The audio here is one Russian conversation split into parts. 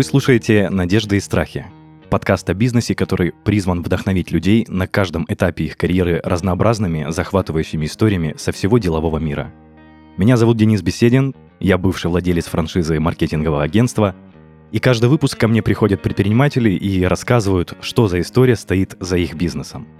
Вы слушаете «Надежды и страхи» — подкаст о бизнесе, который призван вдохновить людей на каждом этапе их карьеры разнообразными, захватывающими историями со всего делового мира. Меня зовут Денис Беседин, я бывший владелец франшизы маркетингового агентства, и каждый выпуск ко мне приходят предприниматели и рассказывают, что за история стоит за их бизнесом —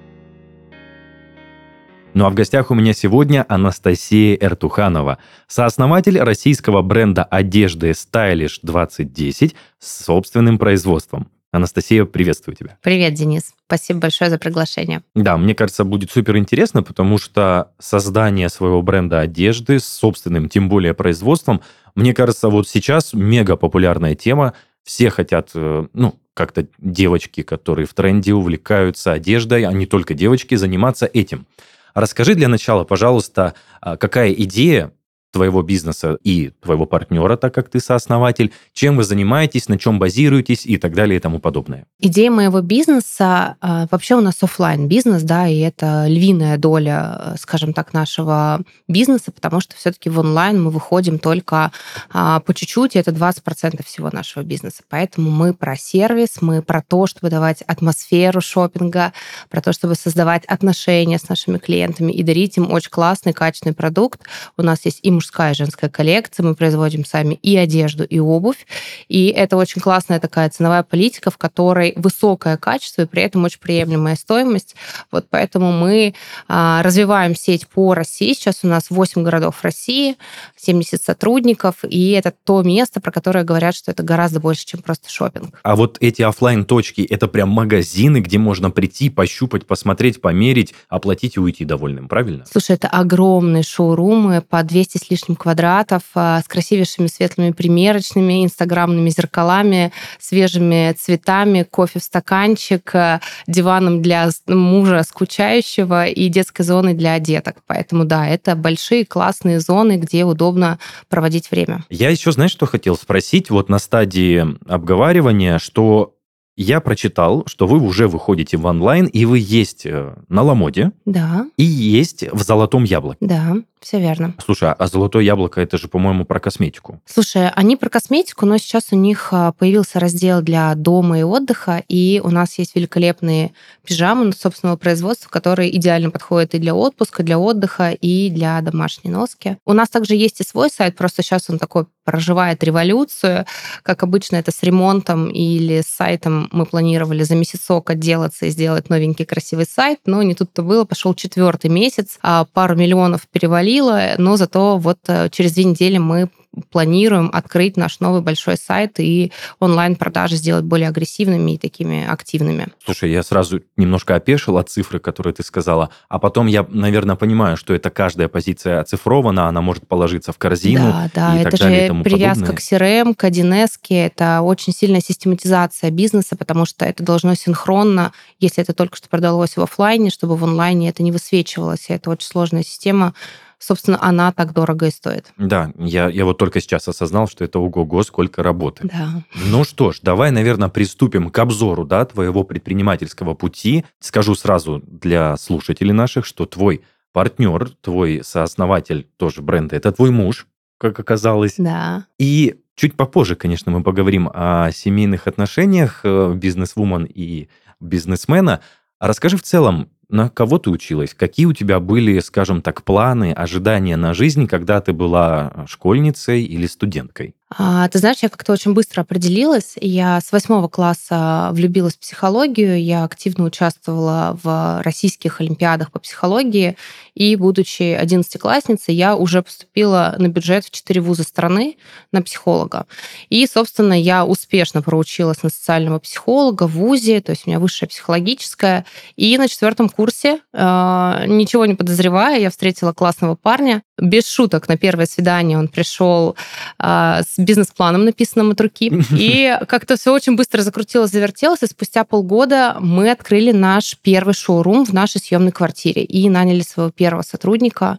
ну а в гостях у меня сегодня Анастасия Эртуханова, сооснователь российского бренда одежды Stylish 2010 с собственным производством. Анастасия, приветствую тебя. Привет, Денис. Спасибо большое за приглашение. Да, мне кажется, будет супер интересно, потому что создание своего бренда одежды с собственным, тем более производством, мне кажется, вот сейчас мега популярная тема. Все хотят, э, ну, как-то девочки, которые в тренде увлекаются одеждой, а не только девочки, заниматься этим. Расскажи для начала, пожалуйста, а, какая идея твоего бизнеса и твоего партнера, так как ты сооснователь, чем вы занимаетесь, на чем базируетесь и так далее и тому подобное. Идея моего бизнеса, а, вообще у нас офлайн бизнес, да, и это львиная доля, скажем так, нашего бизнеса, потому что все-таки в онлайн мы выходим только а, по чуть-чуть, и это 20% всего нашего бизнеса. Поэтому мы про сервис, мы про то, чтобы давать атмосферу шопинга, про то, чтобы создавать отношения с нашими клиентами и дарить им очень классный, качественный продукт. У нас есть и мужская и женская коллекция. Мы производим сами и одежду, и обувь. И это очень классная такая ценовая политика, в которой высокое качество и при этом очень приемлемая стоимость. Вот поэтому мы а, развиваем сеть по России. Сейчас у нас 8 городов России, 70 сотрудников, и это то место, про которое говорят, что это гораздо больше, чем просто шопинг. А вот эти офлайн точки это прям магазины, где можно прийти, пощупать, посмотреть, померить, оплатить и уйти довольным, правильно? Слушай, это огромные шоурумы по 200 с лишним квадратов а, с красивейшими светлыми примерочными, инстаграмными зеркалами, свежими цветами, кофе в стаканчик, а, диваном для мужа скучающего и детской зоной для деток. Поэтому да, это большие классные зоны, где удобно проводить время. Я еще, знаешь, что хотел спросить? Вот на стадии обговаривания, что я прочитал, что вы уже выходите в онлайн, и вы есть э, на Ламоде. Да. И есть в Золотом Яблоке. Да. Все верно. Слушай, а золотое яблоко это же, по-моему, про косметику. Слушай, они про косметику, но сейчас у них а, появился раздел для дома и отдыха, и у нас есть великолепные пижамы собственного производства, которые идеально подходят и для отпуска, для отдыха, и для домашней носки. У нас также есть и свой сайт, просто сейчас он такой проживает революцию. Как обычно, это с ремонтом или с сайтом мы планировали за месяцок отделаться и сделать новенький красивый сайт, но не тут-то было. Пошел четвертый месяц, а пару миллионов перевалили валило, но зато вот э, через две недели мы планируем открыть наш новый большой сайт и онлайн-продажи сделать более агрессивными и такими активными. Слушай, я сразу немножко опешил от цифры, которые ты сказала, а потом я, наверное, понимаю, что это каждая позиция оцифрована, она может положиться в корзину. Да, да, и это так далее, же привязка подобное. к CRM, к 1 это очень сильная систематизация бизнеса, потому что это должно синхронно, если это только что продалось в офлайне, чтобы в онлайне это не высвечивалось. И это очень сложная система, собственно, она так дорого и стоит. Да, я, я вот только сейчас осознал, что это ого-го, сколько работы. Да. Ну что ж, давай, наверное, приступим к обзору да, твоего предпринимательского пути. Скажу сразу для слушателей наших, что твой партнер, твой сооснователь тоже бренда, это твой муж, как оказалось. Да. И чуть попозже, конечно, мы поговорим о семейных отношениях э, бизнес-вумен и бизнесмена. А расскажи в целом, на кого ты училась? Какие у тебя были, скажем так, планы, ожидания на жизнь, когда ты была школьницей или студенткой? А, ты знаешь, я как-то очень быстро определилась. Я с восьмого класса влюбилась в психологию. Я активно участвовала в российских олимпиадах по психологии. И, будучи одиннадцатиклассницей, я уже поступила на бюджет в четыре вуза страны на психолога. И, собственно, я успешно проучилась на социального психолога в ВУЗе, то есть у меня высшая психологическая. И на четвертом курсе, а, ничего не подозревая, я встретила классного парня. Без шуток, на первое свидание он пришел а, с бизнес-планом, написанным от руки. И как-то все очень быстро закрутилось, завертелось, и спустя полгода мы открыли наш первый шоурум в нашей съемной квартире и наняли своего первого сотрудника.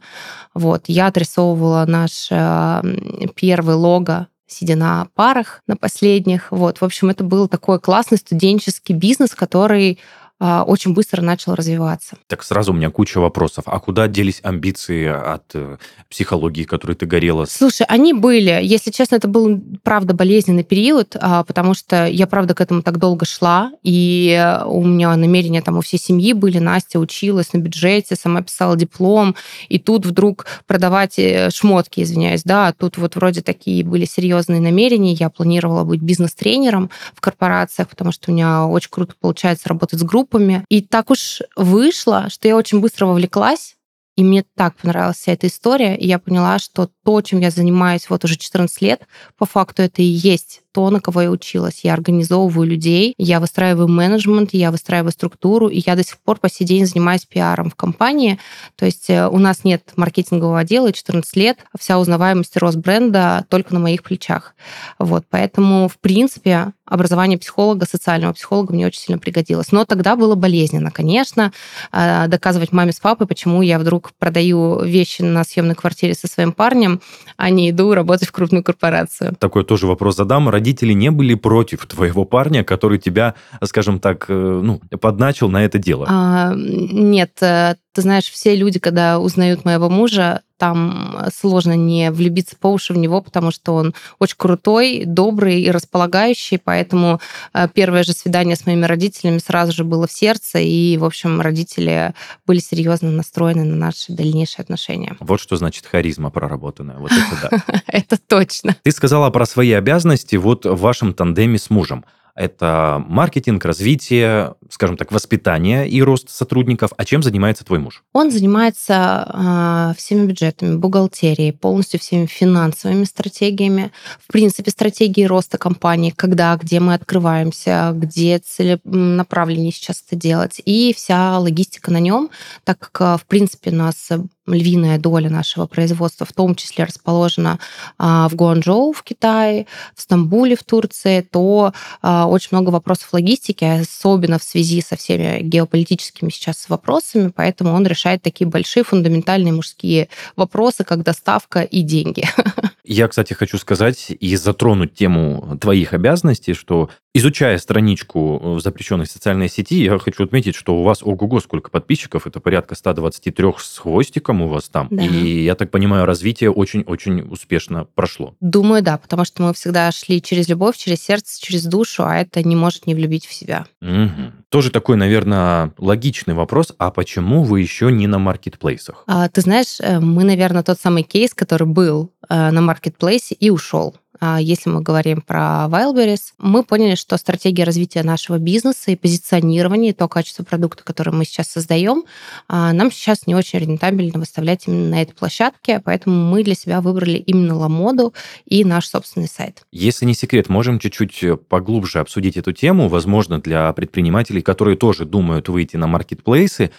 Вот, я отрисовывала наш э, первый лого сидя на парах, на последних. Вот, в общем, это был такой классный студенческий бизнес, который очень быстро начал развиваться. Так сразу у меня куча вопросов. А куда делись амбиции от э, психологии, которой ты горела? Слушай, они были. Если честно, это был, правда, болезненный период, а, потому что я, правда, к этому так долго шла, и у меня намерения там у всей семьи были. Настя училась на бюджете, сама писала диплом, и тут вдруг продавать э, шмотки, извиняюсь, да, а тут вот вроде такие были серьезные намерения. Я планировала быть бизнес-тренером в корпорациях, потому что у меня очень круто получается работать с группой группами. И так уж вышло, что я очень быстро вовлеклась, и мне так понравилась вся эта история, и я поняла, что то, чем я занимаюсь вот уже 14 лет, по факту это и есть то, на кого я училась. Я организовываю людей, я выстраиваю менеджмент, я выстраиваю структуру, и я до сих пор по сей день занимаюсь пиаром в компании. То есть э, у нас нет маркетингового отдела, 14 лет, вся узнаваемость и рост бренда только на моих плечах. Вот, поэтому, в принципе, образование психолога, социального психолога мне очень сильно пригодилось. Но тогда было болезненно, конечно, э, доказывать маме с папой, почему я вдруг продаю вещи на съемной квартире со своим парнем, а не иду работать в крупную корпорацию. Такой тоже вопрос задам родители не были против твоего парня, который тебя, скажем так, э, ну, подначил на это дело? А, нет, э, ты знаешь, все люди, когда узнают моего мужа, там сложно не влюбиться по уши в него, потому что он очень крутой, добрый и располагающий, поэтому э, первое же свидание с моими родителями сразу же было в сердце, и, в общем, родители были серьезно настроены на наши дальнейшие отношения. Вот что значит харизма проработанная, вот это да. Это точно. Ты сказала про свои обязанности вот в вашем тандеме с мужем. Это маркетинг, развитие, скажем так, воспитание и рост сотрудников. А чем занимается твой муж? Он занимается э, всеми бюджетами, бухгалтерией, полностью всеми финансовыми стратегиями, в принципе, стратегией роста компании, когда, где мы открываемся, где целенаправленнее сейчас это делать. И вся логистика на нем, так как, в принципе, нас львиная доля нашего производства, в том числе расположена а, в Гуанчжоу в Китае, в Стамбуле в Турции, то а, очень много вопросов логистики, особенно в связи со всеми геополитическими сейчас вопросами, поэтому он решает такие большие фундаментальные мужские вопросы, как доставка и деньги. Я, кстати, хочу сказать и затронуть тему твоих обязанностей, что изучая страничку в запрещенной социальной сети, я хочу отметить, что у вас ого-го сколько подписчиков, это порядка 123 с хвостиком у вас там. Да. И, я так понимаю, развитие очень-очень успешно прошло. Думаю, да, потому что мы всегда шли через любовь, через сердце, через душу, а это не может не влюбить в себя. Угу. Тоже такой, наверное, логичный вопрос, а почему вы еще не на маркетплейсах? А, ты знаешь, э, мы, наверное, тот самый кейс, который был э, на маркетплейсе и ушел. А если мы говорим про Wildberries, мы поняли, что стратегия развития нашего бизнеса и позиционирования, и то качество продукта, который мы сейчас создаем, а, нам сейчас не очень рентабельно выставлять именно на этой площадке, поэтому мы для себя выбрали именно Ламоду и наш собственный сайт. Если не секрет, можем чуть-чуть поглубже обсудить эту тему, возможно, для предпринимателей, которые тоже думают выйти на маркетплейсы.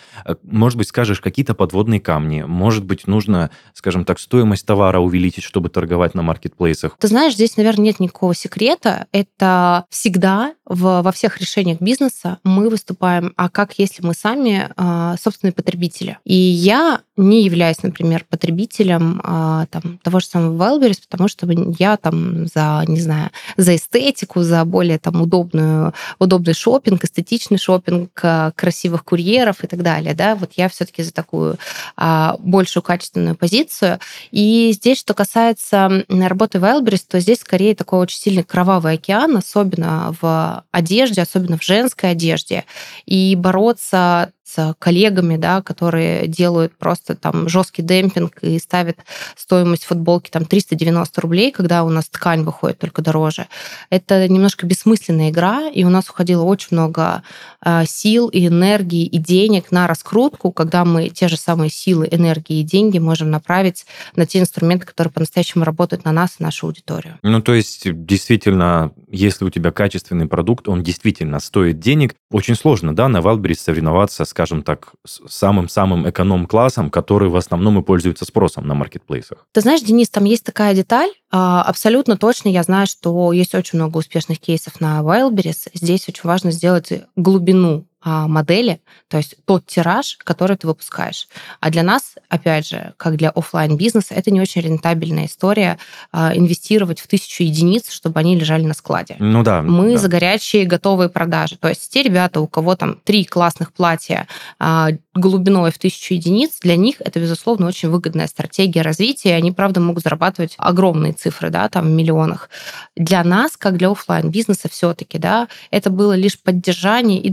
Может быть, скажешь какие-то подводные камни, может быть, нужно, скажем так, стоимость товара увеличить, чтобы торговать на маркетплейсах. Ты знаешь, здесь, наверное, нет никакого секрета. Это всегда в, во всех решениях бизнеса мы выступаем, а как если мы сами э, собственные потребители. И я не являюсь, например, потребителем э, там, того же самого Wildberries, потому что я там за, не знаю, за эстетику, за более там удобную, удобный шопинг, эстетичный шопинг, красивых курьеров и так далее. Да? Вот я все-таки за такую э, большую качественную позицию. И здесь, что касается работы Wildberries, то здесь скорее такой очень сильный кровавый океан, особенно в одежде, особенно в женской одежде. И бороться с коллегами, да, которые делают просто там жесткий демпинг и ставят стоимость футболки там 390 рублей, когда у нас ткань выходит только дороже. Это немножко бессмысленная игра, и у нас уходило очень много а, сил и энергии и денег на раскрутку, когда мы те же самые силы, энергии и деньги можем направить на те инструменты, которые по-настоящему работают на нас и нашу аудиторию. Ну, то есть, действительно, если у тебя качественный продукт, он действительно стоит денег, очень сложно, да, на Wildberries соревноваться с скажем так, самым-самым эконом-классом, который в основном и пользуется спросом на маркетплейсах. Ты знаешь, Денис, там есть такая деталь, а, абсолютно точно я знаю, что есть очень много успешных кейсов на Wildberries. Здесь очень важно сделать глубину модели, то есть тот тираж, который ты выпускаешь. А для нас, опять же, как для офлайн бизнеса это не очень рентабельная история а, инвестировать в тысячу единиц, чтобы они лежали на складе. Ну да. Мы да. за горячие готовые продажи. То есть те ребята, у кого там три классных платья а, глубиной в тысячу единиц, для них это, безусловно, очень выгодная стратегия развития. Они, правда, могут зарабатывать огромные цифры, да, там в миллионах. Для нас, как для офлайн бизнеса все-таки, да, это было лишь поддержание и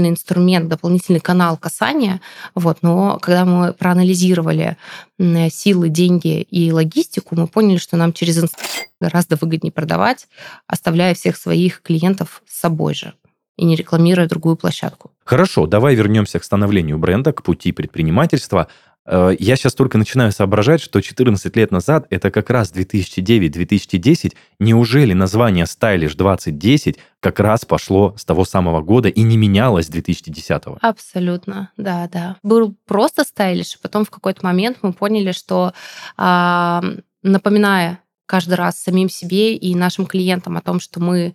дополнительный инструмент, дополнительный канал касания. Вот, но когда мы проанализировали силы, деньги и логистику, мы поняли, что нам через Инстаграм гораздо выгоднее продавать, оставляя всех своих клиентов с собой же и не рекламируя другую площадку. Хорошо, давай вернемся к становлению бренда, к пути предпринимательства. Э, я сейчас только начинаю соображать, что 14 лет назад, это как раз 2009-2010, неужели название Stylish 2010 как раз пошло с того самого года и не менялось 2010 -го? Абсолютно, да, да. Был просто Stylish, потом в какой-то момент мы поняли, что напоминая каждый раз самим себе и нашим клиентам о том, что мы а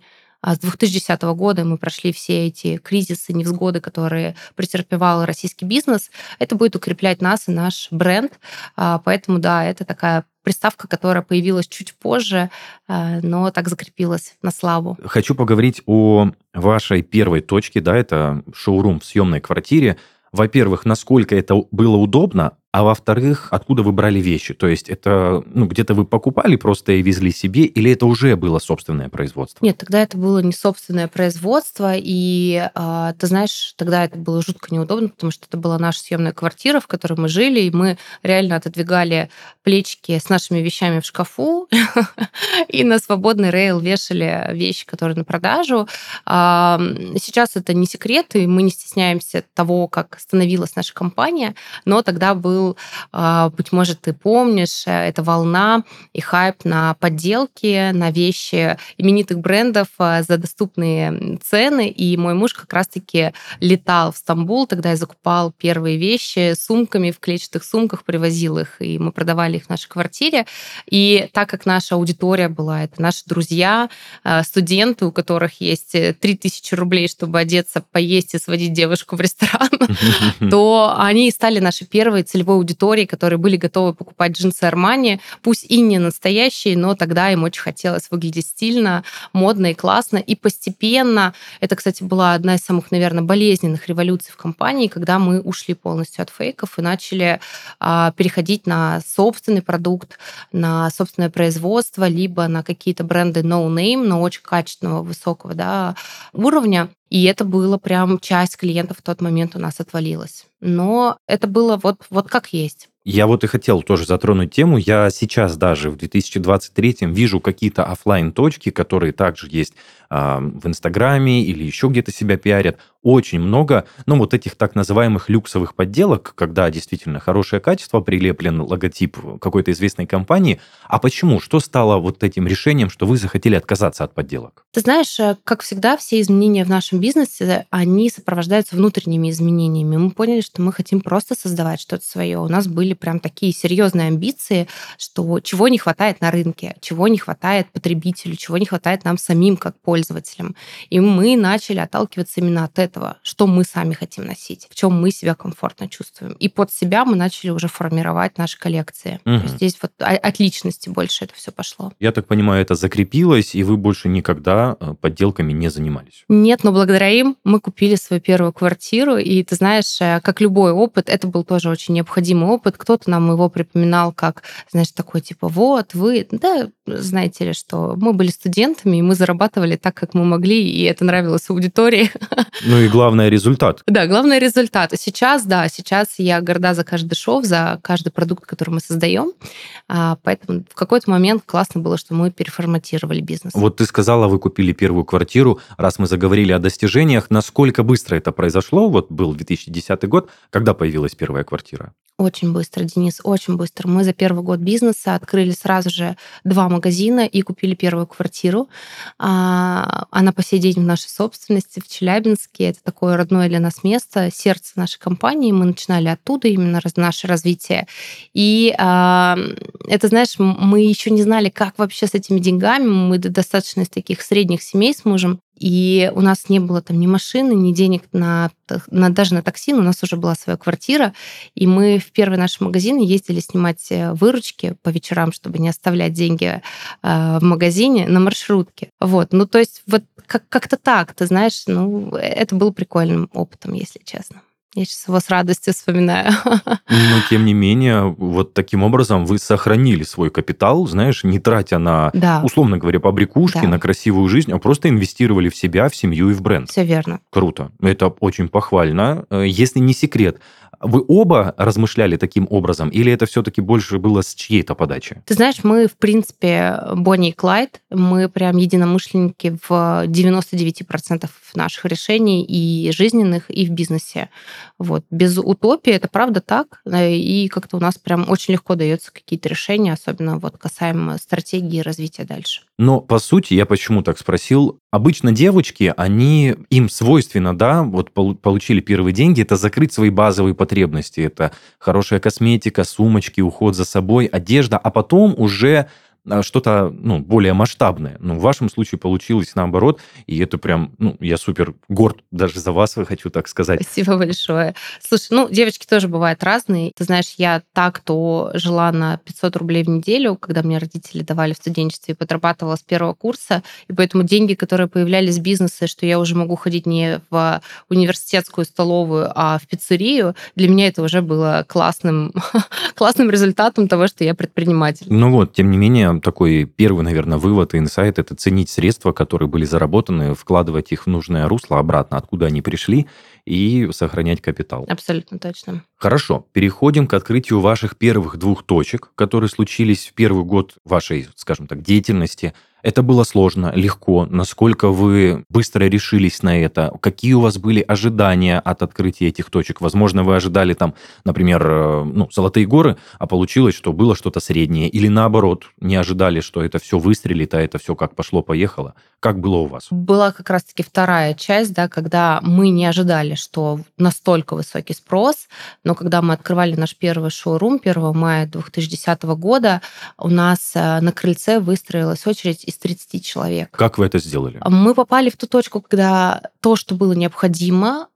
с 2010 года мы прошли все эти кризисы, невзгоды, которые претерпевал российский бизнес. Это будет укреплять нас и наш бренд. А, поэтому, да, это такая приставка, которая появилась чуть позже, а, но так закрепилась на славу. Хочу поговорить о вашей первой точке, да, это шоурум в съемной квартире. Во-первых, насколько это было удобно, а во-вторых, откуда вы брали вещи? То есть это ну, где-то вы покупали просто и везли себе, или это уже было собственное производство? Нет, тогда это было не собственное производство, и э, ты знаешь, тогда это было жутко неудобно, потому что это была наша съемная квартира, в которой мы жили, и мы реально отодвигали плечики с нашими вещами в шкафу, и на свободный рейл вешали вещи, которые на продажу. Сейчас это не секрет, и мы не стесняемся того, как становилась наша компания, но тогда был был, а, быть может, ты помнишь, э, это волна и хайп на подделки, на вещи именитых брендов а, за доступные цены. И мой муж как раз-таки летал в Стамбул, тогда я закупал первые вещи сумками в клетчатых сумках, привозил их, и мы продавали их в нашей квартире. И так как наша аудитория была, это наши друзья, а, студенты, у которых есть 3000 э, рублей, чтобы одеться, поесть и сводить девушку в ресторан, то они стали нашей первой целевой аудитории, которые были готовы покупать джинсы Армани, пусть и не настоящие, но тогда им очень хотелось выглядеть стильно, модно и классно. И постепенно, это, кстати, была одна из самых, наверное, болезненных революций в компании, когда мы ушли полностью от фейков и начали а, переходить на собственный продукт, на собственное производство, либо на какие-то бренды no-name, но очень качественного, высокого да, уровня. И это было прям часть клиентов в тот момент у нас отвалилась. Но это было вот, вот как есть. Я вот и хотел тоже затронуть тему. Я сейчас даже в 2023 вижу какие-то офлайн точки которые также есть э, в Инстаграме или еще где-то себя пиарят. Очень много, ну, вот этих так называемых люксовых подделок, когда действительно хорошее качество, прилеплен логотип какой-то известной компании. А почему? Что стало вот этим решением, что вы захотели отказаться от подделок? Ты знаешь, э, как всегда, все изменения в нашем бизнесе, они сопровождаются внутренними изменениями. Мы поняли, что мы хотим просто создавать что-то свое. У нас были прям такие серьезные амбиции, что чего не хватает на рынке, чего не хватает потребителю, чего не хватает нам самим как пользователям. И мы начали отталкиваться именно от этого, что мы сами хотим носить, в чем мы себя комфортно чувствуем. И под себя мы начали уже формировать наши коллекции. Угу. здесь вот от личности больше это все пошло. Я так понимаю, это закрепилось, и вы больше никогда э, подделками не занимались? Нет, но благодаря им мы купили свою первую квартиру, и ты знаешь, э, как любой опыт, это был тоже очень необходимый опыт. Кто-то нам его припоминал как, знаешь, такой типа, вот, вы, да, знаете ли, что мы были студентами, и мы зарабатывали так, как мы могли, и это нравилось аудитории. Ну и главное результат. Да, главное результат. Сейчас, да, сейчас я горда за каждый шов, за каждый продукт, который мы создаем. А, поэтому в какой-то момент классно было, что мы переформатировали бизнес. Вот ты сказала, вы купили первую квартиру. Раз мы заговорили о достижениях, насколько быстро это произошло? Вот был 2010 год. Когда появилась первая квартира? Очень быстро, Денис, очень быстро. Мы за первый год бизнеса открыли сразу же два магазина и купили первую квартиру. А, она по сей день в нашей собственности в Челябинске. Это такое родное для нас место, сердце нашей компании. Мы начинали оттуда именно наше развитие. И а, это, знаешь, мы еще не знали, как вообще с этими деньгами. Мы достаточно из таких средних семей с мужем. И у нас не было там ни машины, ни денег на, на даже на такси, но у нас уже была своя квартира. И мы в первый наш магазин ездили снимать э, выручки по вечерам, чтобы не оставлять деньги э, в магазине на маршрутке. Вот. Ну, то есть вот как- как-то так, ты знаешь, ну, это было прикольным опытом, если честно. Я сейчас его с радостью вспоминаю. Но, тем не менее, вот таким образом вы сохранили свой капитал, знаешь, не тратя на, Да, условно говоря, побрякушки, Да. на красивую жизнь, а просто инвестировали в себя, в семью и в бренд. все верно. Круто. Это очень похвально. Э, Если не секрет, вы оба размышляли таким образом, или это все-таки больше было с чьей-то подачи? Ты знаешь, мы, в принципе, Бонни и Клайд, мы прям единомышленники в 99% наших решений и жизненных, и в бизнесе. Вот. Без утопии это правда так, э, и как-то у нас прям очень легко дается какие-то решения, особенно вот касаемо стратегии развития дальше. Но, по сути, я почему так спросил, обычно девочки, они, им свойственно, да, вот полу- получили первые деньги, это закрыть свои базовые потребности. Это хорошая косметика, сумочки, уход за собой, одежда, а потом уже что-то ну, более масштабное. Ну, в вашем случае получилось наоборот, и это прям, ну, я супер горд даже за вас, хочу так сказать. Спасибо большое. Слушай, ну, девочки тоже бывают разные. Ты знаешь, я так, то жила на 500 рублей в неделю, когда мне родители давали в студенчестве, и подрабатывала с первого курса, и поэтому деньги, которые появлялись в бизнесе, что я уже могу ходить не в университетскую столовую, а в пиццерию, для меня это уже было классным, классным результатом того, что я предприниматель. Ну вот, тем не менее, такой первый, наверное, вывод и инсайт – это ценить средства, которые были заработаны, вкладывать их в нужное русло обратно, откуда они пришли, и сохранять капитал. Абсолютно точно. Хорошо, переходим к открытию ваших первых двух точек, которые случились в первый год вашей, скажем так, деятельности. Это было сложно, легко. Насколько вы быстро решились на это? Какие у вас были ожидания от открытия этих точек? Возможно, вы ожидали там, например, э, ну, Золотые горы, а получилось, что было что-то среднее. Или наоборот, не ожидали, что это все выстрелит, а это все как пошло-поехало. Как было у вас? Была как раз-таки вторая часть, да, когда мы не ожидали, что настолько высокий спрос, но когда мы открывали наш первый шоурум 1 мая 2010 года, у нас э, на крыльце выстроилась очередь из 30 человек. Как вы это сделали? Мы попали в ту точку, когда то, что было необходимо а,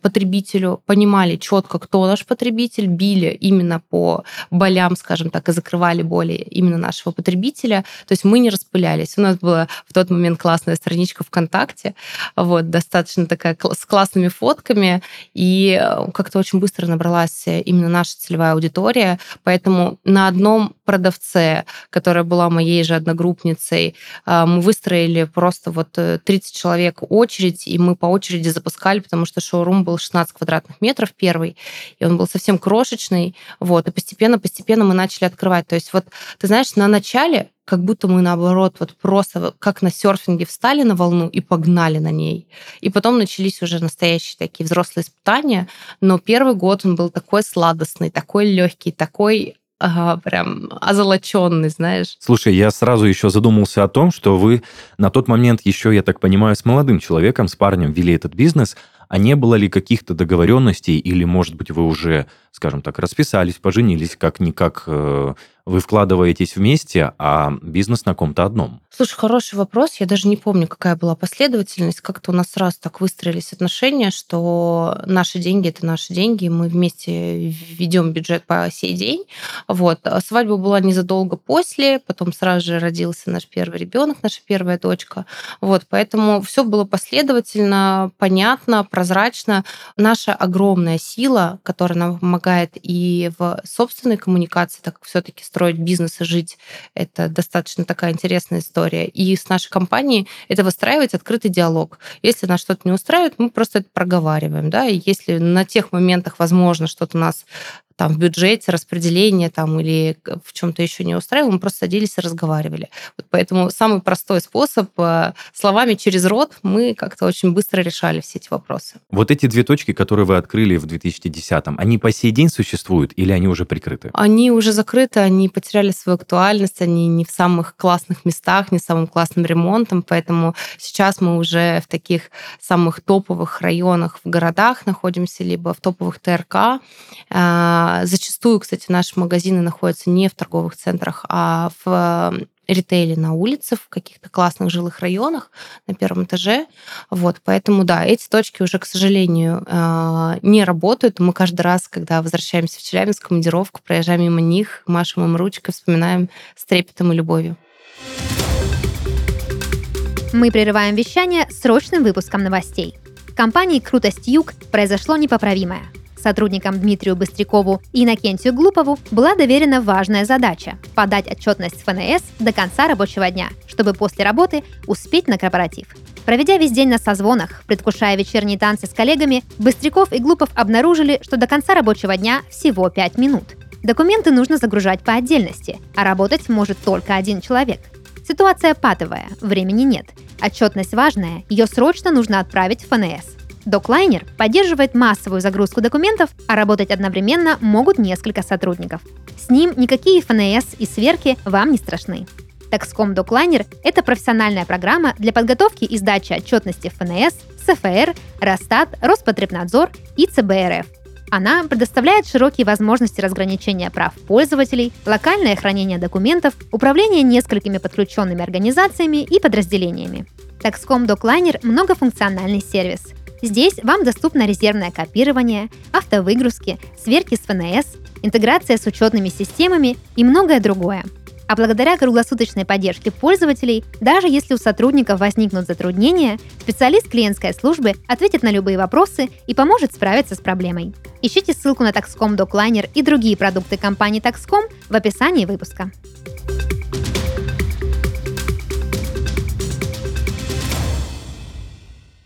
потребителю, понимали четко, кто наш потребитель, били именно по болям, скажем так, и закрывали боли именно нашего потребителя. То есть мы не распылялись. У нас была в тот момент классная страничка ВКонтакте, вот, достаточно такая с классными фотками, и э, как-то очень быстро набралась именно наша целевая аудитория, поэтому на одном продавце, которая была моей же одногруппницей, а, мы выстроили просто вот э, 30 человек очередь, и мы по очереди запускали, потому что шоурум был 16 квадратных метров первый, и он был совсем крошечный, вот, и постепенно-постепенно мы начали открывать. То есть вот, ты знаешь, на начале как будто мы наоборот вот просто как на серфинге встали на волну и погнали на ней. И потом начались уже настоящие такие взрослые испытания, но первый год он был такой сладостный, такой легкий, такой ага, прям озолоченный, знаешь. Слушай, я сразу еще задумался о том, что вы на тот момент еще, я так понимаю, с молодым человеком, с парнем вели этот бизнес, а не было ли каких-то договоренностей, или, может быть, вы уже, скажем так, расписались, поженились, как-никак э, вы вкладываетесь вместе, а бизнес на ком-то одном? Слушай, хороший вопрос. Я даже не помню, какая была последовательность. Как-то у нас сразу так выстроились отношения, что наши деньги это наши деньги, мы вместе ведем бюджет по сей день. Вот. А Свадьба была незадолго после, потом сразу же родился наш первый ребенок, наша первая дочка. Вот, поэтому все было последовательно, понятно, прозрачно. Наша огромная сила, которая нам помогает и в собственной коммуникации, так как все-таки строить бизнес и жить, это достаточно такая интересная история. И с нашей компанией это выстраивать открытый диалог. Если нас что-то не устраивает, мы просто это проговариваем. Да? И если на тех моментах, возможно, что-то нас там в бюджете, распределение там или в чем-то еще не устраивало, мы просто садились и разговаривали. Вот поэтому самый простой способ э, словами через рот мы как-то очень быстро решали все эти вопросы. Вот эти две точки, которые вы открыли в 2010-м, они по сей день существуют или они уже прикрыты? Они уже закрыты, они потеряли свою актуальность, они не в самых классных местах, не самым классным ремонтом, поэтому сейчас мы уже в таких самых топовых районах в городах находимся, либо в топовых ТРК. А, Зачастую, кстати, наши магазины находятся не в торговых центрах, а в ритейле на улице, в каких-то классных жилых районах на первом этаже. Вот, поэтому, да, эти точки уже, к сожалению, э, не работают. Мы каждый раз, когда возвращаемся в Челябинск, в командировку, проезжаем мимо них, машем им ручкой, вспоминаем с трепетом и любовью. Мы прерываем вещание срочным выпуском новостей. В компании «Крутость Юг» произошло непоправимое. Сотрудникам Дмитрию Быстрякову и Иннокентию Глупову была доверена важная задача – подать отчетность ФНС до конца рабочего дня, чтобы после работы успеть на корпоратив. Проведя весь день на созвонах, предвкушая вечерние танцы с коллегами, Быстряков и Глупов обнаружили, что до конца рабочего дня всего 5 минут. Документы нужно загружать по отдельности, а работать может только один человек. Ситуация патовая, времени нет. Отчетность важная, ее срочно нужно отправить в ФНС. Доклайнер поддерживает массовую загрузку документов, а работать одновременно могут несколько сотрудников. С ним никакие ФНС и сверки вам не страшны. Taxcom Доклайнер – это профессиональная программа для подготовки и сдачи отчетности ФНС, СФР, Росстат, Роспотребнадзор и ЦБРФ – она предоставляет широкие возможности разграничения прав пользователей, локальное хранение документов, управление несколькими подключенными организациями и подразделениями. Taxcom DocLiner – многофункциональный сервис. Здесь вам доступно резервное копирование, автовыгрузки, сверки с ФНС, интеграция с учетными системами и многое другое – а благодаря круглосуточной поддержке пользователей, даже если у сотрудников возникнут затруднения, специалист клиентской службы ответит на любые вопросы и поможет справиться с проблемой. Ищите ссылку на Taxcom DocLiner и другие продукты компании Taxcom в описании выпуска.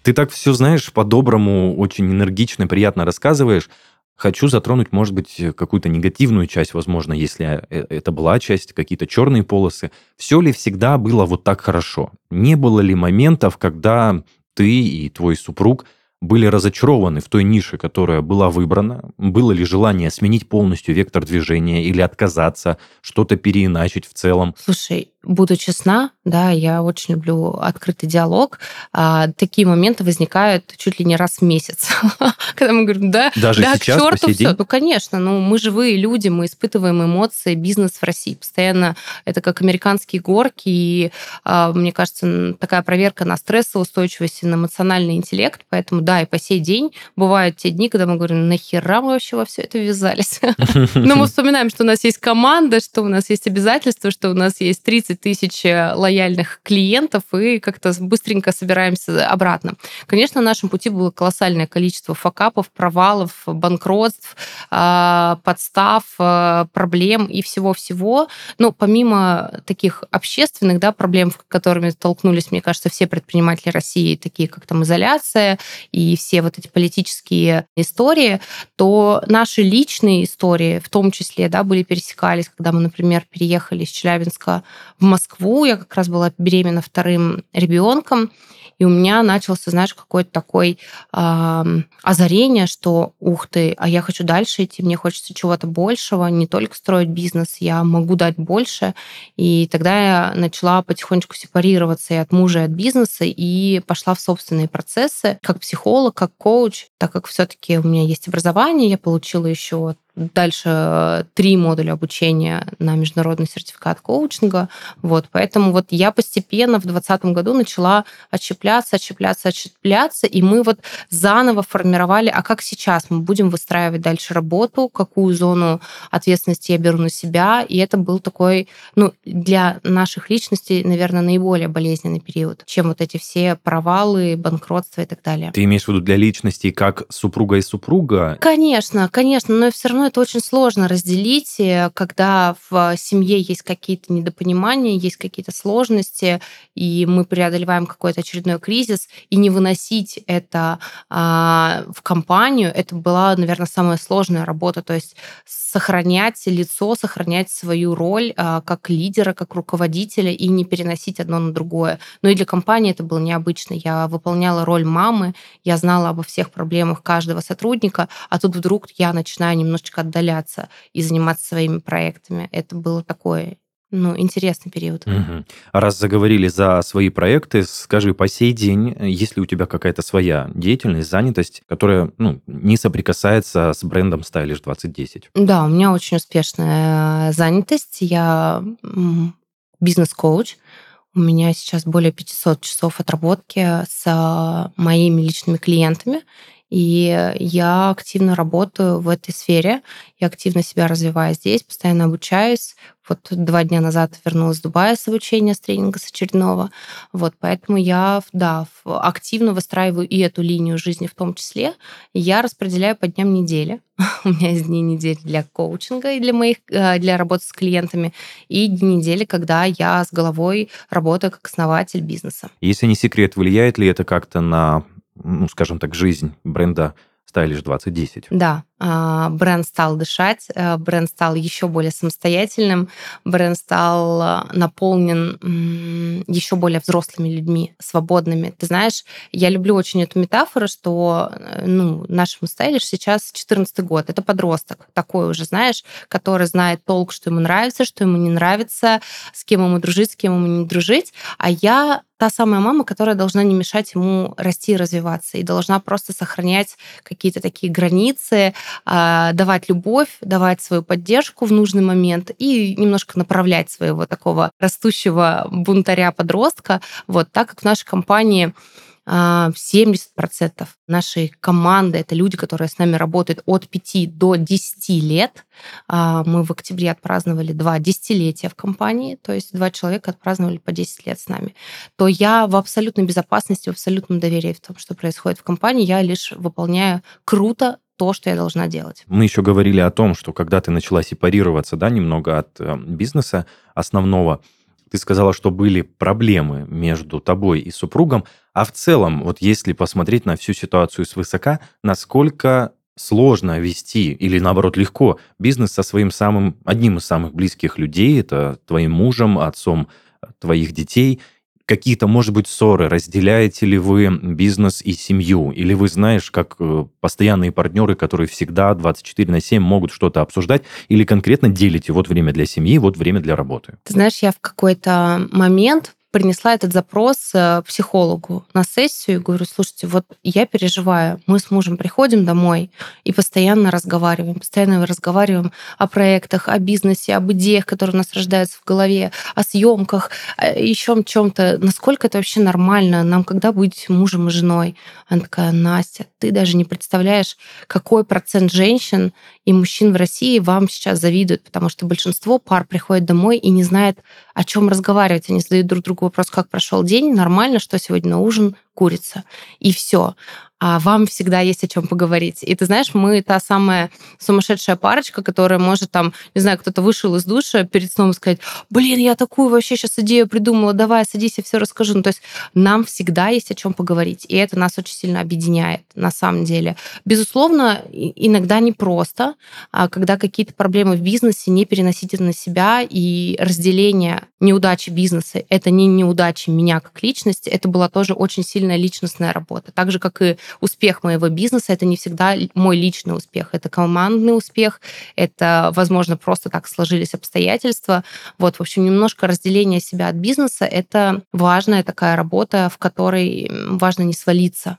Ты так все знаешь, по-доброму, очень энергично, приятно рассказываешь. Хочу затронуть, может быть, какую-то негативную часть, возможно, если э, это была часть, какие-то черные полосы. Все ли всегда было вот так хорошо? Не было ли моментов, когда ты и твой супруг были разочарованы в той нише, которая была выбрана? Было ли желание сменить полностью вектор движения или отказаться, что-то переиначить в целом? Слушай, буду честна, да, я очень люблю открытый диалог. А, такие моменты возникают чуть ли не раз в месяц, когда мы говорим, да, Даже да, сейчас, к черту все. Ну, конечно, ну мы живые люди, мы испытываем эмоции, бизнес в России постоянно это как американские горки, и а, мне кажется, такая проверка на стрессоустойчивость и на эмоциональный интеллект, поэтому да, и по сей день бывают те дни, когда мы говорим, нахера мы вообще во все это ввязались? Но мы вспоминаем, что у нас есть команда, что у нас есть обязательства, что у нас есть 30 30 тысяч э, лояльных клиентов и как-то быстренько собираемся обратно. Конечно, на нашем пути было колоссальное количество факапов, провалов, банкротств, а, подстав, э, проблем и всего-всего. Но помимо таких общественных да, проблем, с которыми столкнулись, мне кажется, все предприниматели России, такие как там изоляция и все вот эти политические истории, то наши личные истории, в том числе, да, были пересекались, когда мы, например, переехали из Челябинска в Москву, я как раз была беременна вторым ребенком, и у меня начался, знаешь, какое-то такое э, озарение, что ух ты, а я хочу дальше идти, мне хочется чего-то большего, не только строить бизнес, я могу дать больше. И тогда я начала потихонечку сепарироваться и от мужа, и от бизнеса, и пошла в собственные процессы, как психолог, как коуч, так как все-таки у меня есть образование, я получила еще дальше э, три модуля обучения на международный сертификат коучинга. Вот, поэтому вот я постепенно в 2020 году начала отщепляться, отщепляться, отщепляться, и мы вот заново формировали, а как сейчас мы будем выстраивать дальше работу, какую зону ответственности я беру на себя, и это был такой, ну, для наших личностей, наверное, наиболее болезненный период, чем вот эти все провалы, банкротства и так далее. Ты имеешь в виду для личностей как супруга и супруга? Конечно, конечно, но все равно это очень сложно разделить, э, когда в семье есть какие-то недопонимания, есть какие-то сложности, и мы преодолеваем какой-то очередной кризис, и не выносить это а, в компанию, это была, наверное, самая сложная работа, то есть сохранять лицо, сохранять свою роль а, как лидера, как руководителя и не переносить одно на другое. Но и для компании это было необычно. Я выполняла роль мамы, я знала обо всех проблемах каждого сотрудника, а тут вдруг я начинаю немножечко отдаляться и заниматься своими проектами. Это было такое ну, интересный период. Угу. А раз заговорили за свои проекты, скажи, по сей день, есть ли у тебя какая-то своя деятельность, занятость, которая ну, не соприкасается с брендом Stylish 2010? Да, у меня очень успешная занятость. Я бизнес-коуч. У меня сейчас более 500 часов отработки с моими личными клиентами. И я активно работаю в этой сфере, я активно себя развиваю здесь, постоянно обучаюсь. Вот два дня назад вернулась в Дубай с обучения, с тренинга с очередного. Вот, поэтому я, да, активно выстраиваю и эту линию жизни в том числе. Я распределяю по дням недели. У меня есть дни недели для коучинга и для моих, э, для работы с клиентами, и дни недели, когда я с головой работаю как основатель бизнеса. Если не секрет, влияет ли это как-то на ну, скажем так, жизнь бренда Stylish 2010. Да, бренд стал дышать, э, бренд стал еще более самостоятельным, бренд стал э, наполнен еще более взрослыми людьми, свободными. Ты знаешь, я люблю очень эту метафору, что э, ну, нашему Stylish сейчас 14 год, это подросток такой уже, знаешь, который знает толк, что ему нравится, что ему не нравится, с кем ему дружить, с кем ему не дружить, а я та самая мама, которая должна не мешать ему расти и развиваться, и должна просто сохранять какие-то такие границы, а, давать любовь, давать свою поддержку в нужный момент и немножко направлять своего такого растущего бунтаря-подростка. Вот так как в нашей компании 70% а, нашей команды это люди, которые с нами работают от 5 до 10 лет. А, мы в октябре отпраздновали два десятилетия в компании, то есть два человека отпраздновали по 10 лет с нами. То я в абсолютной безопасности, в абсолютном доверии в том, что происходит в компании. Я лишь выполняю круто то, что я должна делать. Мы еще говорили о том, что когда ты начала сепарироваться, да, немного от э, бизнеса основного, ты сказала, что были проблемы между тобой и супругом, а в целом, вот если посмотреть на всю ситуацию свысока, насколько сложно вести или наоборот легко бизнес со своим самым одним из самых близких людей, это твоим мужем, отцом твоих детей, какие-то, может быть, ссоры? Разделяете ли вы бизнес и семью? Или вы, знаешь, как э, постоянные партнеры, которые всегда 24 на 7 могут что-то обсуждать? Или конкретно делите вот время для семьи, вот время для работы? Ты знаешь, я в какой-то момент принесла этот запрос э, психологу на сессию и говорю, слушайте, вот я переживаю, мы с мужем приходим домой и постоянно разговариваем, постоянно разговариваем о проектах, о бизнесе, об идеях, которые у нас рождаются в голове, о съемках, еще о чем-то. Насколько это вообще нормально? Нам когда быть мужем и женой? Она такая, Настя, ты даже не представляешь, какой процент женщин и мужчин в России вам сейчас завидуют, потому что большинство пар приходит домой и не знает, о чем разговаривать. Они задают друг другу вопрос, как прошел день, нормально, что сегодня на ужин, курица. И все а вам всегда есть о чем поговорить. И ты знаешь, мы та самая сумасшедшая парочка, которая может там, не знаю, кто-то вышел из душа перед сном сказать, блин, я такую вообще сейчас идею придумала, давай, садись, я все расскажу. Ну, то есть нам всегда есть о чем поговорить, и это нас очень сильно объединяет на самом деле. Безусловно, иногда непросто, а когда какие-то проблемы в бизнесе, не переносить это на себя, и разделение неудачи бизнеса — это не неудачи меня как личности, это была тоже очень сильная личностная работа. Так же, как и успех моего бизнеса это не всегда мой личный успех, это командный успех, это, возможно, просто так сложились обстоятельства. Вот, в общем, немножко разделение себя от бизнеса — это важная такая работа, в которой важно не свалиться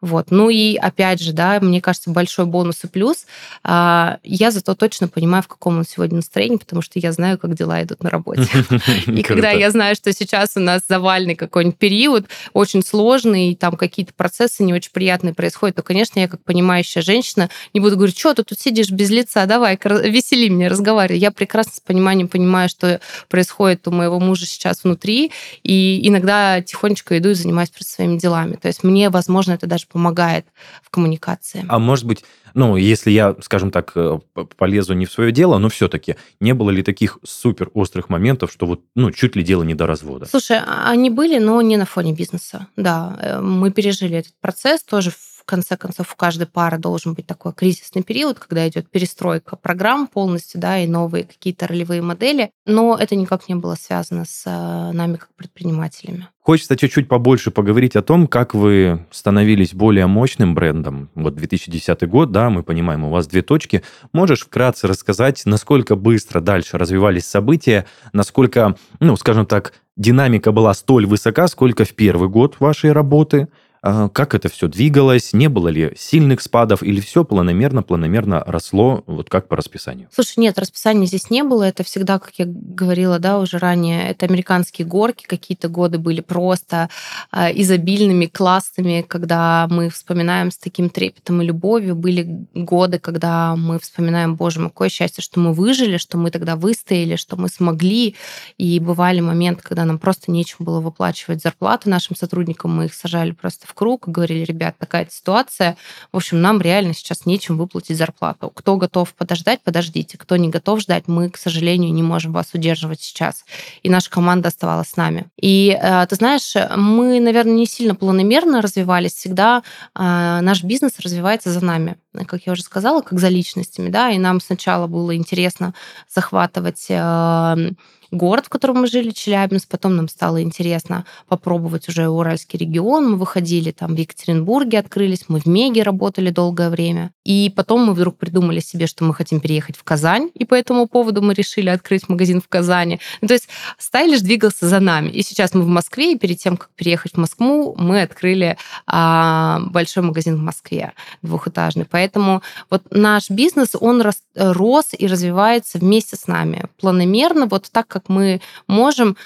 вот. Ну и опять же, да, мне кажется, большой бонус и плюс. А, я зато точно понимаю, в каком он сегодня настроении, потому что я знаю, как дела идут на работе. И когда я знаю, что сейчас у нас завальный какой-нибудь период, очень сложный, и там какие-то процессы не очень приятные происходят, то, конечно, я как понимающая женщина не буду говорить, что ты тут сидишь без лица, давай, весели меня, разговаривай. Я прекрасно с пониманием понимаю, что происходит у моего мужа сейчас внутри, и иногда тихонечко иду и занимаюсь просто своими делами. То есть мне, возможно, это даже помогает в коммуникации. А может быть, ну, если я, скажем так, э, полезу не в свое дело, но все-таки не было ли таких супер острых моментов, что вот, ну, чуть ли дело не до развода? Слушай, а, они были, но не на фоне бизнеса. Да, э, мы пережили этот процесс тоже в конце концов, у каждой пары должен быть такой кризисный период, когда идет перестройка программ полностью, да, и новые какие-то ролевые модели, но это никак не было связано с э, нами как предпринимателями. Хочется чуть-чуть побольше поговорить о том, как вы становились более мощным брендом. Вот 2010 год, да, мы понимаем, у вас две точки. Можешь вкратце рассказать, насколько быстро дальше развивались события, насколько, ну, скажем так, динамика была столь высока, сколько в первый год вашей работы – как это все двигалось? Не было ли сильных спадов? Или все планомерно-планомерно росло, вот как по расписанию? Слушай, нет, расписания здесь не было. Это всегда, как я говорила, да, уже ранее, это американские горки. Какие-то годы были просто э, изобильными, классными, когда мы вспоминаем с таким трепетом и любовью. Были годы, когда мы вспоминаем, боже мой, какое счастье, что мы выжили, что мы тогда выстояли, что мы смогли. И бывали моменты, когда нам просто нечем было выплачивать зарплаты нашим сотрудникам, мы их сажали просто в круг и говорили, ребят, такая ситуация, в общем, нам реально сейчас нечем выплатить зарплату. Кто готов подождать, подождите. Кто не готов ждать, мы, к сожалению, не можем вас удерживать сейчас. И наша команда оставалась с нами. И э, ты знаешь, мы, наверное, не сильно планомерно развивались. Всегда э, наш бизнес развивается за нами как я уже сказала, как за личностями, да, и нам сначала было интересно захватывать э, город, в котором мы жили, Челябинск. Потом нам стало интересно попробовать уже Уральский регион. Мы выходили там в Екатеринбурге, открылись. Мы в Меге работали долгое время. И потом мы вдруг придумали себе, что мы хотим переехать в Казань. И по этому поводу мы решили открыть магазин в Казани. Ну, то есть стайлиш двигался за нами. И сейчас мы в Москве, и перед тем, как переехать в Москву, мы открыли а, большой магазин в Москве, двухэтажный. Поэтому вот наш бизнес, он рос, рос и развивается вместе с нами. Планомерно, вот так, как мы можем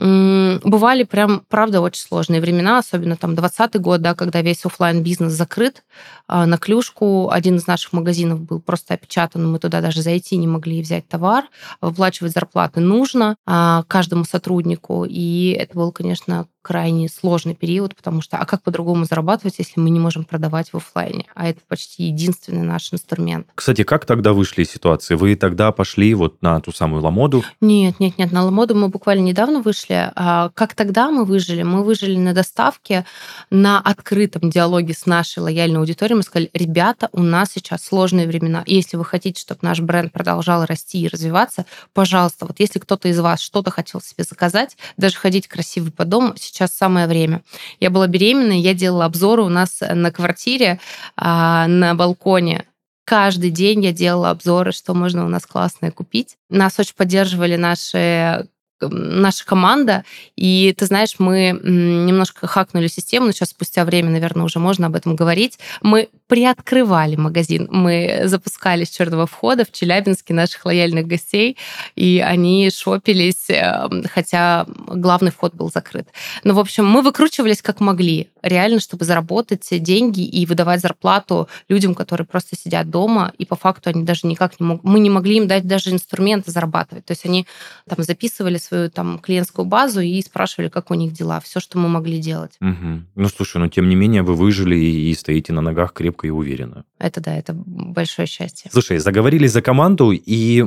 бывали прям, правда, очень сложные времена, особенно там 20 год, да, когда весь офлайн бизнес закрыт. А, на клюшку один из наших магазинов был просто опечатан, мы туда даже зайти не могли и взять товар. Выплачивать зарплаты нужно а, каждому сотруднику, и это был, конечно, крайне сложный период, потому что а как по-другому зарабатывать, если мы не можем продавать в офлайне? А это почти единственный наш инструмент. Кстати, как тогда вышли из ситуации? Вы тогда пошли вот на ту самую Ламоду? Нет, нет, нет, на Ламоду мы буквально недавно вышли. А как тогда мы выжили? Мы выжили на доставке, на открытом диалоге с нашей лояльной аудиторией. Мы сказали, ребята, у нас сейчас сложные времена. Если вы хотите, чтобы наш бренд продолжал расти и развиваться, пожалуйста, вот если кто-то из вас что-то хотел себе заказать, даже ходить красивый по дому, сейчас самое время. Я была беременна, я делала обзоры у нас на квартире, а, на балконе каждый день я делала обзоры, что можно у нас классное купить. Нас очень поддерживали наши наша команда, и ты знаешь, мы немножко хакнули систему, но сейчас спустя время, наверное, уже можно об этом говорить. Мы приоткрывали магазин, мы запускали с черного входа в Челябинске наших лояльных гостей, и они шопились, эм, хотя главный вход был закрыт. Но, в общем, мы выкручивались как могли, реально, чтобы заработать деньги и выдавать зарплату людям, которые просто сидят дома, и по факту они даже никак не могут... Мы не могли им дать даже инструменты зарабатывать. То есть они там записывали свою там клиентскую базу и спрашивали, как у них дела. Все, что мы могли делать. Угу. Ну, слушай, но тем не менее вы выжили и стоите на ногах крепко и уверенно. Это да, это большое счастье. Слушай, заговорили за команду, и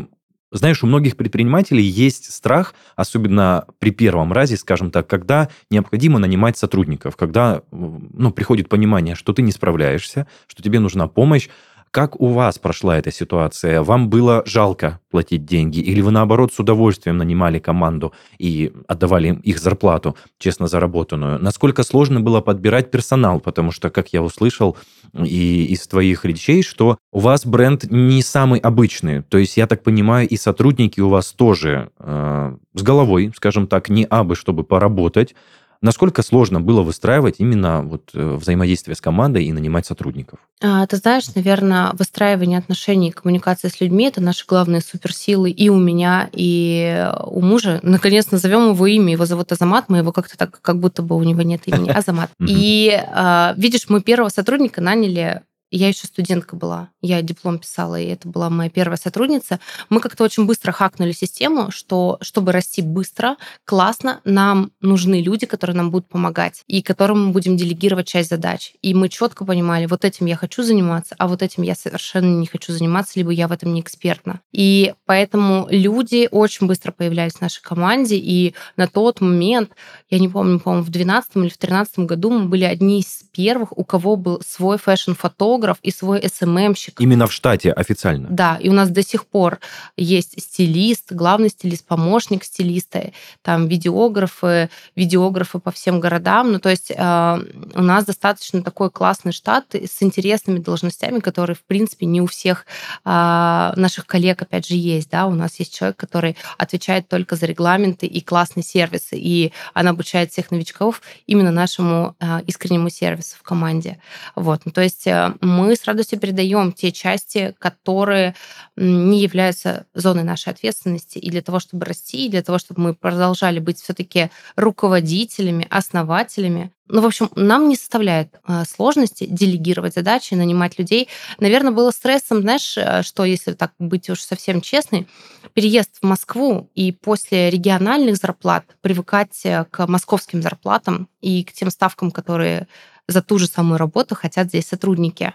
знаешь, у многих предпринимателей есть страх, особенно при первом разе, скажем так, когда необходимо нанимать сотрудников, когда ну, приходит понимание, что ты не справляешься, что тебе нужна помощь, как у вас прошла эта ситуация? Вам было жалко платить деньги? Или вы, наоборот, с удовольствием нанимали команду и отдавали им их зарплату, честно заработанную? Насколько сложно было подбирать персонал? Потому что, как я услышал и из твоих речей, что у вас бренд не самый обычный. То есть, я так понимаю, и сотрудники у вас тоже э, с головой, скажем так, не абы, чтобы поработать, Насколько сложно было выстраивать именно вот э, взаимодействие с командой и нанимать сотрудников? А, ты знаешь, наверное, выстраивание отношений и коммуникация с людьми – это наши главные суперсилы и у меня, и у мужа. Наконец, назовем его имя. Его зовут Азамат. Мы его как-то так, как будто бы у него нет имени. Азамат. И а, видишь, мы первого сотрудника наняли я еще студентка была, я диплом писала, и это была моя первая сотрудница. Мы как-то очень быстро хакнули систему, что чтобы расти быстро, классно, нам нужны люди, которые нам будут помогать, и которым мы будем делегировать часть задач. И мы четко понимали, вот этим я хочу заниматься, а вот этим я совершенно не хочу заниматься, либо я в этом не экспертна. И поэтому люди очень быстро появлялись в нашей команде, и на тот момент, я не помню, по-моему, в 2012 или в 2013 году мы были одни из первых, у кого был свой фэшн-фотограф, видеограф и свой СММщик. Именно в штате официально? Да, и у нас до сих пор есть стилист, главный стилист, помощник стилиста, там видеографы, видеографы по всем городам. Ну, то есть э, у нас достаточно такой классный штат с интересными должностями, которые, в принципе, не у всех э, наших коллег, опять же, есть. Да? У нас есть человек, который отвечает только за регламенты и классные сервисы, и она обучает всех новичков именно нашему э, искреннему сервису в команде. Вот. Ну, то есть э, мы с радостью передаем те части, которые не являются зоной нашей ответственности, и для того, чтобы расти, и для того, чтобы мы продолжали быть все-таки руководителями, основателями, ну, в общем, нам не составляет э, сложности делегировать задачи, нанимать людей. Наверное, было стрессом, знаешь, э, что, если так быть уж совсем честной, переезд в Москву и после региональных зарплат привыкать э, к московским зарплатам и к тем ставкам, которые за ту же самую работу хотят здесь сотрудники.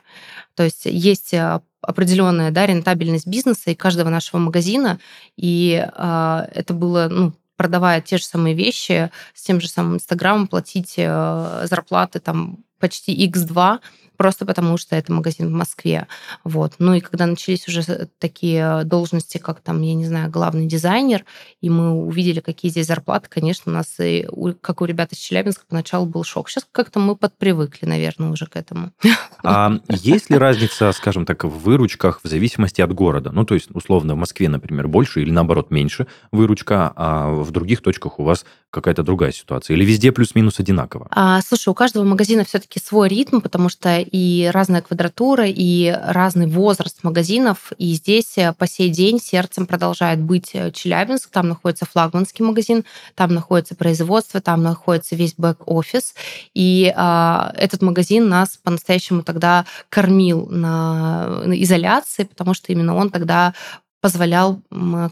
То есть есть определенная да, рентабельность бизнеса и каждого нашего магазина, и э, это было ну, продавая те же самые вещи с тем же самым Инстаграмом, платить э, зарплаты там почти x2, просто потому что это магазин в Москве. Вот. Ну и когда начались уже такие должности, как там, я не знаю, главный дизайнер, и мы увидели, какие здесь зарплаты, конечно, у нас, и, как у ребят из Челябинска, поначалу был шок. Сейчас как-то мы подпривыкли, наверное, уже к этому. А есть ли разница, скажем так, в выручках в зависимости от города? Ну, то есть, условно, в Москве, например, больше или, наоборот, меньше выручка, а в других точках у вас какая-то другая ситуация? Или везде плюс-минус одинаково? А, слушай, у каждого магазина все-таки свой ритм, потому что и разная квадратура, и разный возраст магазинов. И здесь э, по сей день сердцем продолжает быть э, Челябинск. Там находится флагманский магазин, там находится производство, там находится весь бэк-офис. И а, этот магазин нас по-настоящему тогда кормил на изоляции, потому что именно он тогда позволял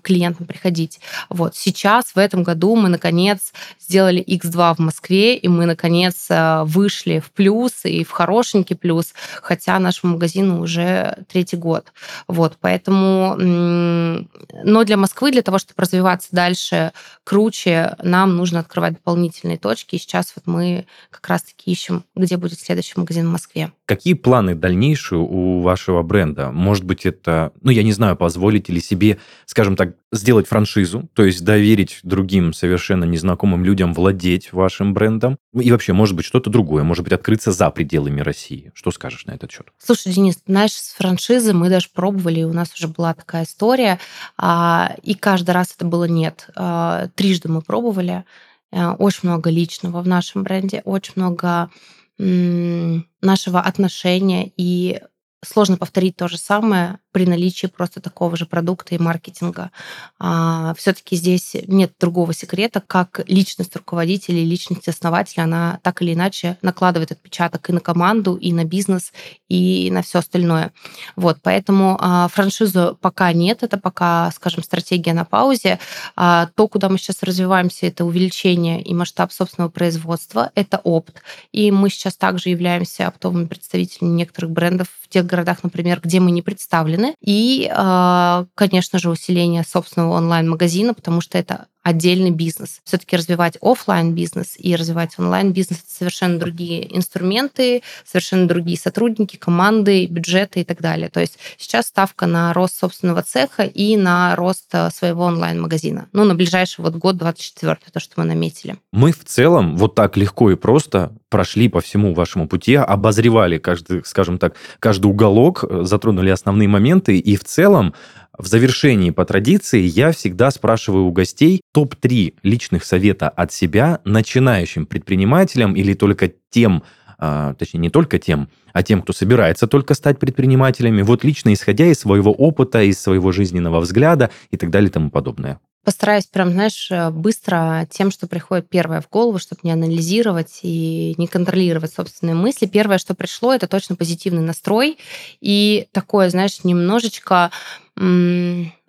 клиентам приходить. Вот сейчас, в этом году, мы, наконец, сделали X2 в Москве, и мы, наконец, э, вышли в плюс и в хорошенький плюс, хотя нашему магазину уже третий год. Вот, поэтому... Но для Москвы, для того, чтобы развиваться дальше круче, нам нужно открывать дополнительные точки, и сейчас вот мы как раз-таки ищем, где будет следующий магазин в Москве. Какие планы дальнейшие у вашего бренда? Может быть, это, ну, я не знаю, позволите или себе, скажем так, сделать франшизу, то есть доверить другим совершенно незнакомым людям владеть вашим брендом. И вообще, может быть, что-то другое, может быть, открыться за пределами России. Что скажешь на этот счет? Слушай, Денис, знаешь, с франшизы мы даже пробовали, у нас уже была такая история, а, и каждый раз это было нет. А, трижды мы пробовали, э, очень много личного в нашем бренде, очень много нашего отношения и сложно повторить то же самое при наличии просто такого же продукта и маркетинга. А, все-таки здесь нет другого секрета, как личность руководителя и личность основателя, она так или иначе накладывает отпечаток и на команду, и на бизнес, и на все остальное. Вот, поэтому а, франшизу пока нет, это пока, скажем, стратегия на паузе. А, то, куда мы сейчас развиваемся, это увеличение и масштаб собственного производства, это опт. И мы сейчас также являемся оптовыми представителями некоторых брендов в тех городах, например, где мы не представлены, стороны. И, а, конечно же, усиление собственного онлайн-магазина, потому что это отдельный бизнес. Все-таки развивать офлайн бизнес и развивать онлайн бизнес это совершенно другие инструменты, совершенно другие сотрудники, команды, бюджеты и так далее. То есть сейчас ставка на рост собственного цеха и на рост э, своего онлайн-магазина. Ну, на ближайший вот год 24 то, что мы наметили. Мы в целом вот так легко и просто прошли по всему вашему пути, обозревали каждый, скажем так, каждый уголок, э, затронули основные моменты, и в целом в завершении по традиции я всегда спрашиваю у гостей топ-3 личных совета от себя начинающим предпринимателям или только тем, а, точнее, не только тем, а тем, кто собирается только стать предпринимателями, вот лично исходя из своего опыта, из своего жизненного взгляда и так далее и тому подобное. Постараюсь прям, знаешь, быстро тем, что приходит первое в голову, чтобы не анализировать и не контролировать собственные мысли. Первое, что пришло, это точно позитивный настрой и такое, знаешь, немножечко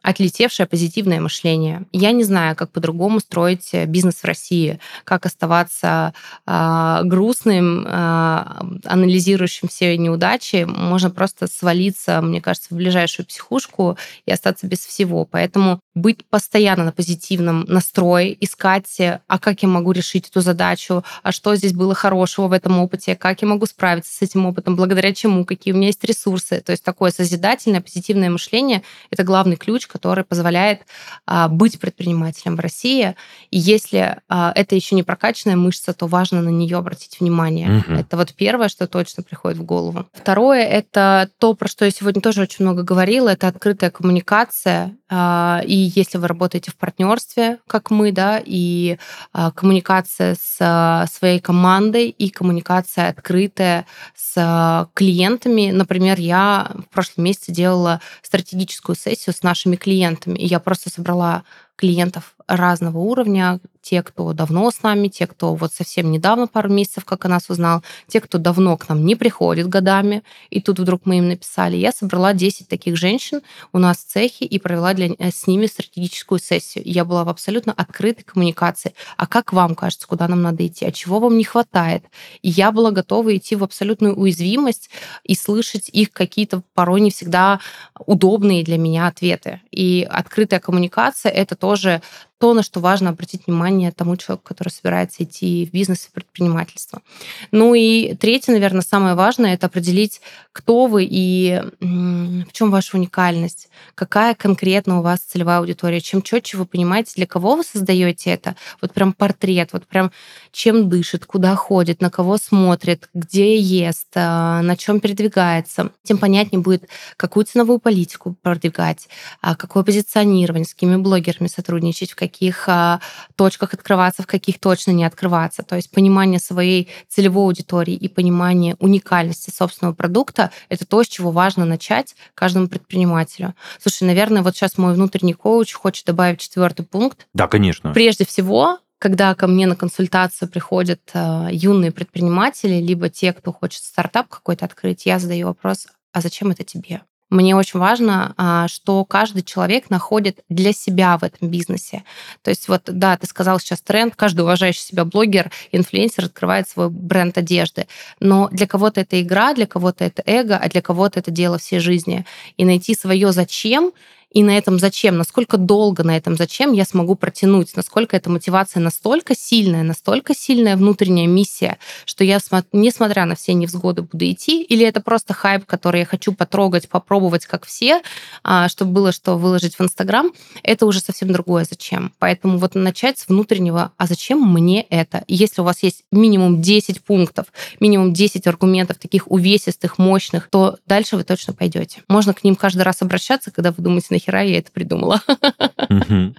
отлетевшее позитивное мышление. Я не знаю, как по-другому строить э, бизнес в России, как оставаться э, грустным, э, анализирующим все неудачи. Можно просто свалиться, мне кажется, в ближайшую психушку и остаться без всего. Поэтому быть постоянно на позитивном настрое, искать, э, а как я могу решить эту задачу, а что здесь было хорошего в этом опыте, как я могу справиться с этим опытом, благодаря чему, какие у меня есть ресурсы. То есть такое созидательное, позитивное мышление — это главный ключ, который позволяет а, быть предпринимателем в России. И если а, это еще не прокачанная мышца, то важно на нее обратить внимание. Угу. Это вот первое, что точно приходит в голову. Второе — это то, про что я сегодня тоже очень много говорила, это открытая коммуникация. А, и если вы работаете в партнерстве, как мы, да, и а, коммуникация с а, своей командой, и коммуникация открытая с клиентами. Например, я в прошлом месяце делала стратегическую сессию с нашими клиентами, и я просто собрала клиентов разного уровня, те, кто давно с нами, те, кто вот совсем недавно, пару месяцев, как о нас узнал, те, кто давно к нам не приходит годами, и тут вдруг мы им написали. Я собрала 10 таких женщин у нас в цехе и провела для, э, с ними стратегическую сессию. Я была в абсолютно открытой коммуникации. А как вам кажется, куда нам надо идти? А чего вам не хватает? И я была готова идти в абсолютную уязвимость и слышать их какие-то порой не всегда удобные для меня ответы. И открытая коммуникация — это тоже то, на что важно обратить внимание тому человеку, который собирается идти в бизнес и предпринимательство. Ну и третье, наверное, самое важное, это определить, кто вы и в чем ваша уникальность, какая конкретно у вас целевая аудитория. Чем четче вы понимаете, для кого вы создаете это, вот прям портрет, вот прям чем дышит, куда ходит, на кого смотрит, где ест, а, на чем передвигается, тем понятнее будет, какую ценовую политику продвигать, а, какое позиционирование, с какими блогерами сотрудничать, в каких а, точках открываться, в каких точно не открываться. То есть понимание своей целевой аудитории и понимание уникальности собственного продукта — это то, с чего важно начать каждому предпринимателю. Слушай, наверное, вот сейчас мой внутренний коуч хочет добавить четвертый пункт. Да, конечно. Прежде всего, когда ко мне на консультацию приходят э, юные предприниматели, либо те, кто хочет стартап какой-то открыть, я задаю вопрос, а зачем это тебе? Мне очень важно, а, что каждый человек находит для себя в этом бизнесе. То есть вот, да, ты сказал сейчас тренд, каждый уважающий себя блогер, инфлюенсер открывает свой бренд одежды. Но для кого-то это игра, для кого-то это эго, а для кого-то это дело всей жизни. И найти свое зачем и на этом зачем, насколько долго на этом зачем я смогу протянуть, насколько эта мотивация настолько сильная, настолько сильная внутренняя миссия, что я, несмотря на все невзгоды, буду идти, или это просто хайп, который я хочу потрогать, попробовать, как все, а, чтобы было что выложить в Инстаграм, это уже совсем другое зачем. Поэтому вот начать с внутреннего, а зачем мне это? Если у вас есть минимум 10 пунктов, минимум 10 аргументов таких увесистых, мощных, то дальше вы точно пойдете. Можно к ним каждый раз обращаться, когда вы думаете, нахера я это придумала.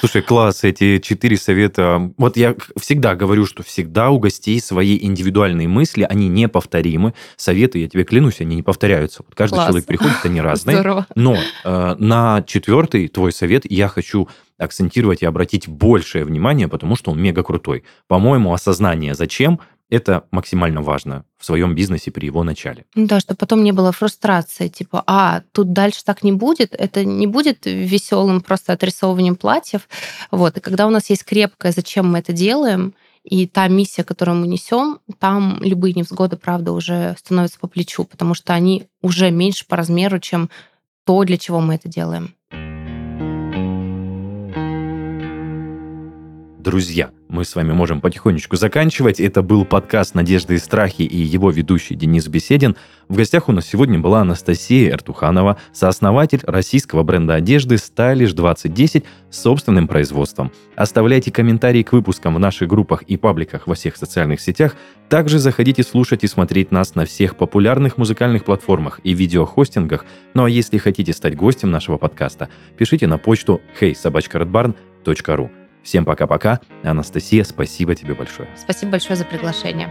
Слушай, класс, эти четыре совета. Вот я всегда говорю, что всегда у гостей свои индивидуальные мысли, они неповторимы. Советы, я тебе клянусь, они не повторяются. Вот каждый человек приходит, они разные. Здорово. Но э, на четвертый твой совет я хочу акцентировать и обратить большее внимание, потому что он мега крутой. По-моему, осознание зачем это максимально важно в своем бизнесе при его начале. Ну да, чтобы потом не было фрустрации, типа, а, тут дальше так не будет, это не будет веселым просто отрисовыванием платьев. Вот, и когда у нас есть крепкое, зачем мы это делаем, и та миссия, которую мы несем, там любые невзгоды, правда, уже становятся по плечу, потому что они уже меньше по размеру, чем то, для чего мы это делаем. Друзья, мы с вами можем потихонечку заканчивать. Это был подкаст «Надежды и страхи» и его ведущий Денис Беседин. В гостях у нас сегодня была Анастасия Эртуханова, сооснователь российского бренда одежды «Stylish 2010» с собственным производством. Оставляйте комментарии к выпускам в наших группах и пабликах во всех социальных сетях. Также заходите слушать и смотреть нас на всех популярных музыкальных платформах и видеохостингах. Ну а если хотите стать гостем нашего подкаста, пишите на почту heysobachkaredbarn.ru. Всем пока-пока. Анастасия, спасибо тебе большое. Спасибо большое за приглашение.